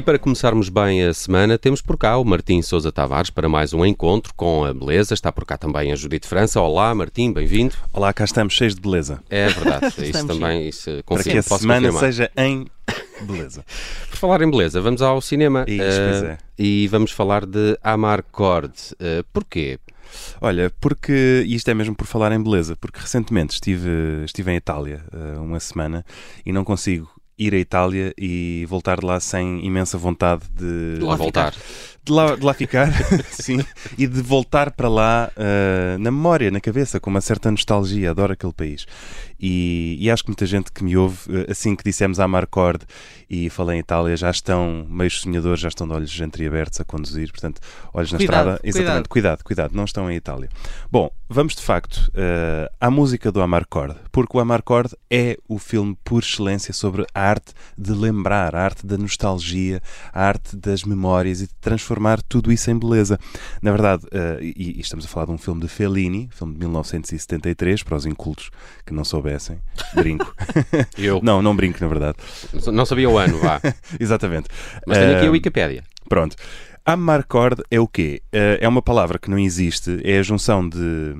E para começarmos bem a semana, temos por cá o Martim Sousa Tavares para mais um encontro com a beleza. Está por cá também a Judite França. Olá, Martim, bem-vindo. Olá, cá estamos cheios de beleza. É verdade, isso também isso, Para que a semana confirmar. seja em beleza. Por falar em beleza, vamos ao cinema Isso, uh, é. e vamos falar de Amarcord. Uh, porquê? Olha, porque, e isto é mesmo por falar em beleza, porque recentemente estive, estive em Itália uh, uma semana e não consigo ir à Itália e voltar lá sem imensa vontade de, de lá voltar. De lá, de lá ficar, sim, e de voltar para lá uh, na memória, na cabeça, com uma certa nostalgia. Adoro aquele país. E, e, acho que muita gente que me ouve, uh, assim que dissemos à Marcord e falei em Itália, já estão meio sonhadores, já estão de olhos entreabertos a conduzir. Portanto, olhos na cuidado, estrada. Exatamente, cuidado. cuidado, cuidado, não estão em Itália. Bom, vamos de facto uh, à música do Amarcord, porque o Amarcord é o filme por excelência sobre a arte de lembrar, a arte da nostalgia, a arte das memórias e de transformar tudo isso em beleza. Na verdade, uh, e, e, estamos a falar de um filme de Fellini, filme de 1973, para os incultos que não soubessem. Brinco. Eu? não, não brinco, na verdade. Não sabia o ano, vá. Exatamente. Mas tenho aqui a eh, Wikipédia. Pronto. Amarcord é o quê? Uh, é uma palavra que não existe, é a junção de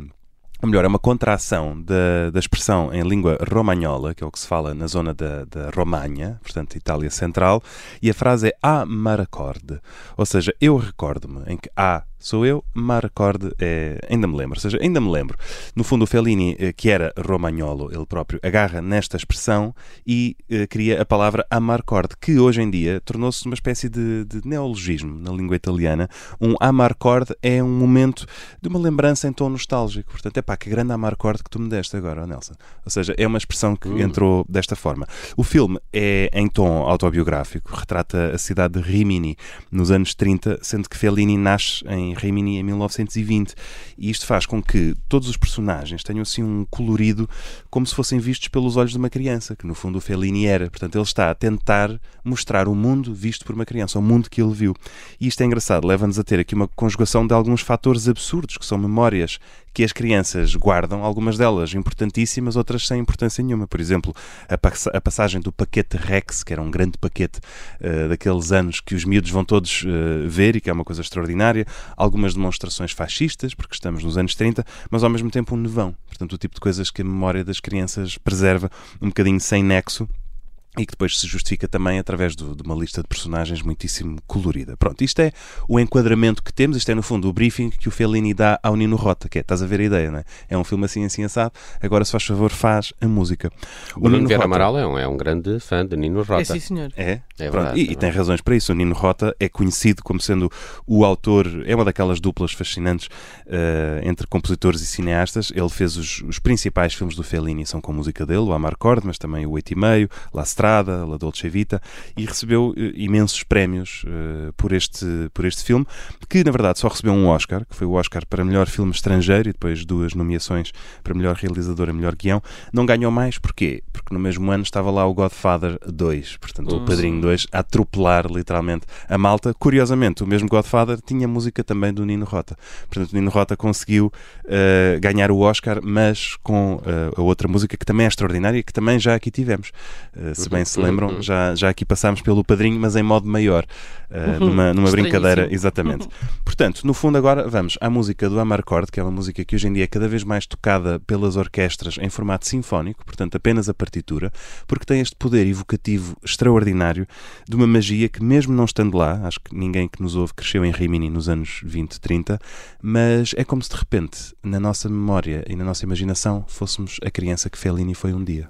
ou melhor, é uma contração da, da expressão em língua romanhola, que é o que se fala na zona da, da Romanha, portanto, Itália Central, e a frase é a maracorde, ou seja, eu recordo-me, em que a sou eu, Marcord é, ainda me lembro, ou seja, ainda me lembro. No fundo, o Fellini, eh, que era romagnolo, ele próprio, agarra nesta expressão e eh, cria a palavra amarcord, que hoje em dia tornou-se uma espécie de, de, neologismo na língua italiana. Um amarcord é um momento de uma lembrança em tom nostálgico. Portanto, é pá, que grande amarcord que tu me deste agora, Nelson. Ou seja, é uma expressão que uh. entrou desta forma. O filme é em tom autobiográfico, retrata a cidade de Rimini nos anos 30, sendo que Fellini nasce em em Rimini em 1920. E isto faz com que todos os personagens tenham assim um colorido como se fossem vistos pelos olhos de uma criança, que no fundo o Fellini era. Portanto, ele está a tentar mostrar o mundo visto por uma criança, o mundo que ele viu. E isto é engraçado, leva-nos a ter aqui uma conjugação de alguns fatores absurdos, que são memórias que as crianças guardam, algumas delas importantíssimas, outras sem importância nenhuma. Por exemplo, a, pass a passagem do paquete Rex, que era um grande paquete uh, daqueles anos que os miúdos vão todos uh, ver e que é uma coisa extraordinária. Algumas demonstrações fascistas, porque estamos nos anos 30, mas ao mesmo tempo um nevão. Portanto, o tipo de coisas que a memória das crianças preserva um bocadinho sem nexo e que depois se justifica também através do, de uma lista de personagens muitíssimo colorida. Pronto, isto é o enquadramento que temos, isto é no fundo o briefing que o Fellini dá ao Nino Rota, que é, estás a ver a ideia, não é? É um filme assim, assim, assado, agora se faz favor faz a música. O, o Nuno Vieira Amaral é um, é um grande fã de Nino Rota. É sim, senhor. É? é Pronto, e, é e tem razões para isso, o Nino Rota é conhecido como sendo o autor, é uma daquelas duplas fascinantes uh, entre compositores e cineastas, ele fez os, os, principais filmes do Fellini, são com música dele, o Amarcord, mas também o Oito e Meio, La Strada, La Dolce Vita, e recebeu uh, imensos prémios uh, por, este, por este filme, que na verdade só recebeu um Oscar, que foi o Oscar para melhor filme estrangeiro e depois duas nomeações para melhor realizador e melhor guião. Não ganhou mais, porquê? Porque no mesmo ano estava lá o Godfather 2, portanto o Padrinho 2, a atropelar literalmente a malta. Curiosamente, o mesmo Godfather tinha música também do Nino Rota. Portanto, o Nino Rota conseguiu uh, ganhar o Oscar, mas com a outra música que também é extraordinária e que também já aqui tivemos. se bem se lembram, uhum. já, já aqui passámos pelo padrinho, mas em modo maior, uh, numa, numa brincadeira, exatamente. Portanto, no fundo, agora vamos à música do Amarcord, que é uma música que hoje em dia é cada vez mais tocada pelas orquestras em formato sinfónico, portanto, apenas a partitura, porque tem este poder evocativo extraordinário de uma magia que, mesmo não estando lá, acho que ninguém que nos ouve cresceu em Rimini nos anos 20, 30, mas é como se de repente, na nossa memória e na nossa imaginação, fôssemos a criança que Fellini foi um dia.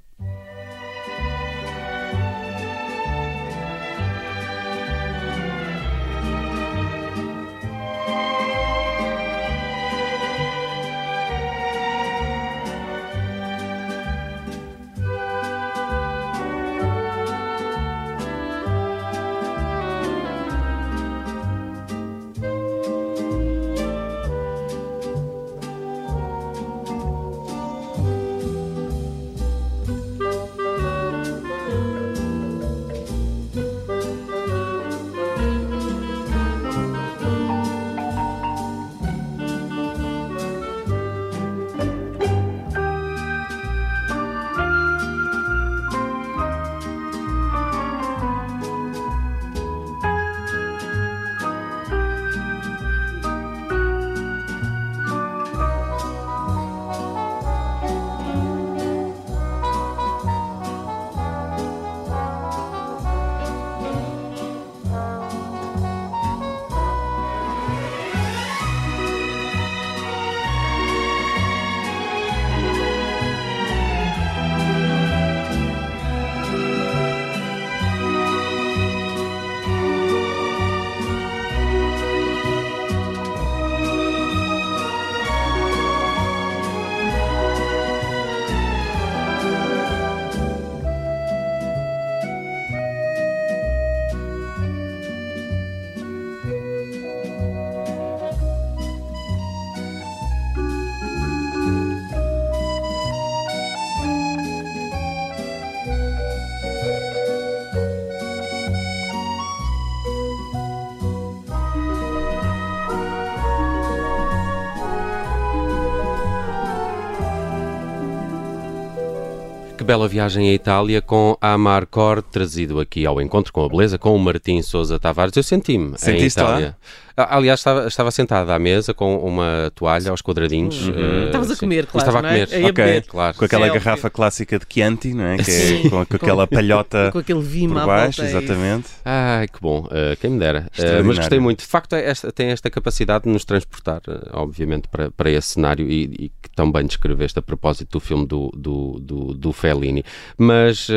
Que bela viagem à Itália com a Amarcor, trazido aqui ao encontro com a beleza, com o Martim Sousa Tavares. Eu senti-me em Itália. Lá? Ah, aliás, estava, estava sentada à mesa com uma toalha aos quadradinhos. Uhum. Uh, Estavas a comer, claro. Estava a é? comer, é? ok, claro. Com aquela garrafa clássica de Chianti, não é? Que é com, com, aquela palhota com aquele vinho por baixo, exatamente. Ai, que bom, uh, quem me dera. Uh, mas gostei muito. De facto, é esta, tem esta capacidade de nos transportar, obviamente, para, para esse cenário e, e que tão bem descreveste a propósito do filme do, do, do, do Fellini. Mas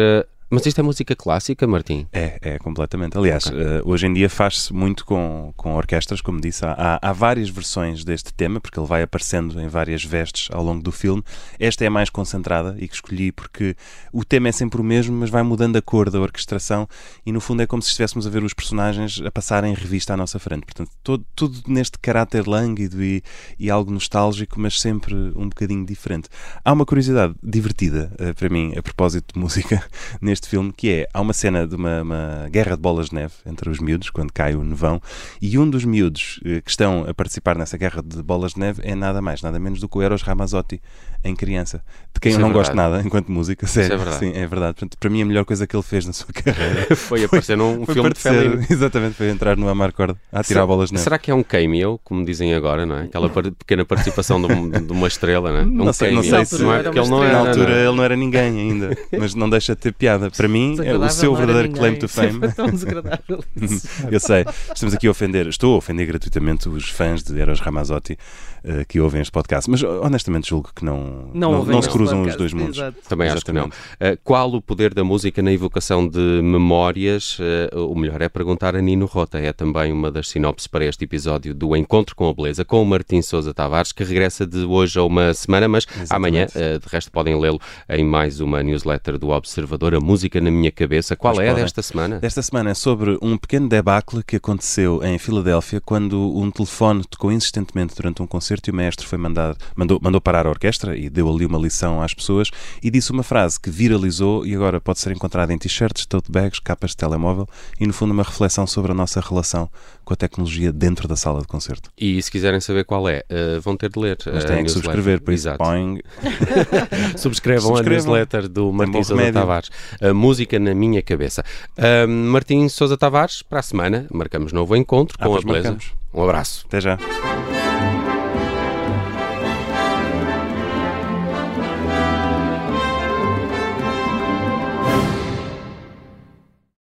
mas isto é música clássica, Martim? É, é, completamente. Aliás, okay. uh, hoje em dia faz-se muito com, com orquestras, como disse. Há, há, várias versões deste tema, porque ele vai aparecendo em várias vestes ao longo do filme. Esta é a mais concentrada e que escolhi porque o tema é sempre o mesmo, mas vai mudando a cor da orquestração e, no fundo, é como se estivéssemos a ver os personagens a passarem revista à nossa frente. Portanto, todo, tudo neste caráter lânguido e, e algo nostálgico, mas sempre um bocadinho diferente. Há uma curiosidade divertida uh, para mim, a propósito de música, neste deste filme, que é, há uma cena de uma, uma, guerra de bolas de neve entre os miúdos, quando cai o nevão, e um dos miúdos eh, que estão a participar nessa guerra de bolas de neve é nada mais, nada menos do que o Eros Ramazzotti em criança, de quem Isso eu é não gosto nada enquanto música, sério. Isso é verdade. Sim, é verdade. Portanto, para mim a melhor coisa que ele fez na sua carreira foi aparecer num foi filme aparecer, de Fellini. Exatamente, foi entrar no Amarcord a tirar bolas de neve. Será que é um cameo, como dizem agora, não é? Aquela pequena participação de, de, uma estrela, não é? Não, um sei, não sei se não é, porque ele não era, na altura não é? ele não era ninguém ainda, mas não deixa de ter piada. Para mim, é o seu verdadeiro claim to fame. Foi tão desagradável. eu sei, estamos aqui a ofender, estou a ofender gratuitamente os fãs de Eros Ramazzotti uh, que ouvem este podcast, mas honestamente julgo que não, não, não, não se cruzam os dois mundos. Exato. Também acho que não. Uh, qual o poder da música na evocação de memórias? Uh, o melhor é perguntar a Nino Rota. É também uma das sinopses para este episódio do Encontro com a Beleza, com o Martim Sousa Tavares, que regressa de hoje a uma semana, mas Exatamente. amanhã, de resto, podem lê-lo em mais uma newsletter do Observador, A Música na Minha Cabeça. Qual é podem. desta semana? Desta semana é sobre um pequeno debacle que aconteceu em Filadélfia quando um telefone tocou insistentemente durante um concerto e o maestro foi mandado, mandou, mandou parar a orquestra e deu ali uma lição às pessoas e disse uma frase que viralizou e agora pode ser encontrada em t-shirts, tote bags, capas de telemóvel e, no fundo, uma reflexão sobre a nossa relação com a tecnologia dentro da sala de concerto. E se quiserem saber qual é, uh, vão ter de ler. Mas têm que subscrever, por isso. Subscrevam, Subscrevam, a newsletter do Martim Sousa Tavares. A música na minha cabeça. Uh, Martim Sousa Tavares, para a semana, marcamos novo encontro ah, com a beleza. Marcamos. Um abraço. Até já.